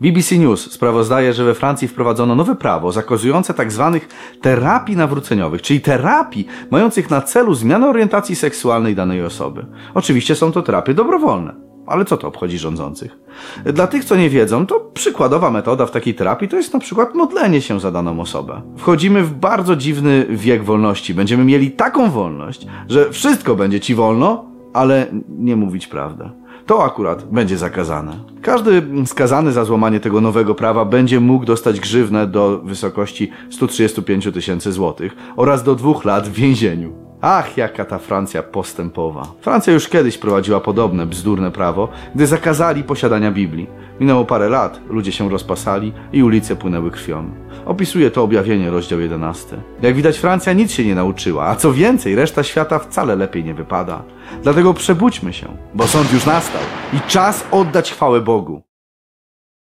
BBC News sprawozdaje, że we Francji wprowadzono nowe prawo zakazujące tzw. Tak terapii nawróceniowych, czyli terapii mających na celu zmianę orientacji seksualnej danej osoby. Oczywiście są to terapie dobrowolne. Ale co to obchodzi rządzących? Dla tych, co nie wiedzą, to przykładowa metoda w takiej terapii to jest na przykład modlenie się za daną osobę. Wchodzimy w bardzo dziwny wiek wolności. Będziemy mieli taką wolność, że wszystko będzie ci wolno, ale nie mówić prawdę to akurat będzie zakazane. Każdy skazany za złamanie tego nowego prawa będzie mógł dostać grzywnę do wysokości 135 tysięcy złotych oraz do dwóch lat w więzieniu. Ach, jaka ta Francja postępowa. Francja już kiedyś prowadziła podobne bzdurne prawo, gdy zakazali posiadania Biblii. Minęło parę lat, ludzie się rozpasali i ulice płynęły krwią. Opisuje to objawienie, rozdział 11. Jak widać, Francja nic się nie nauczyła, a co więcej, reszta świata wcale lepiej nie wypada. Dlatego przebudźmy się, bo sąd już nastał i czas oddać chwałę Bogu.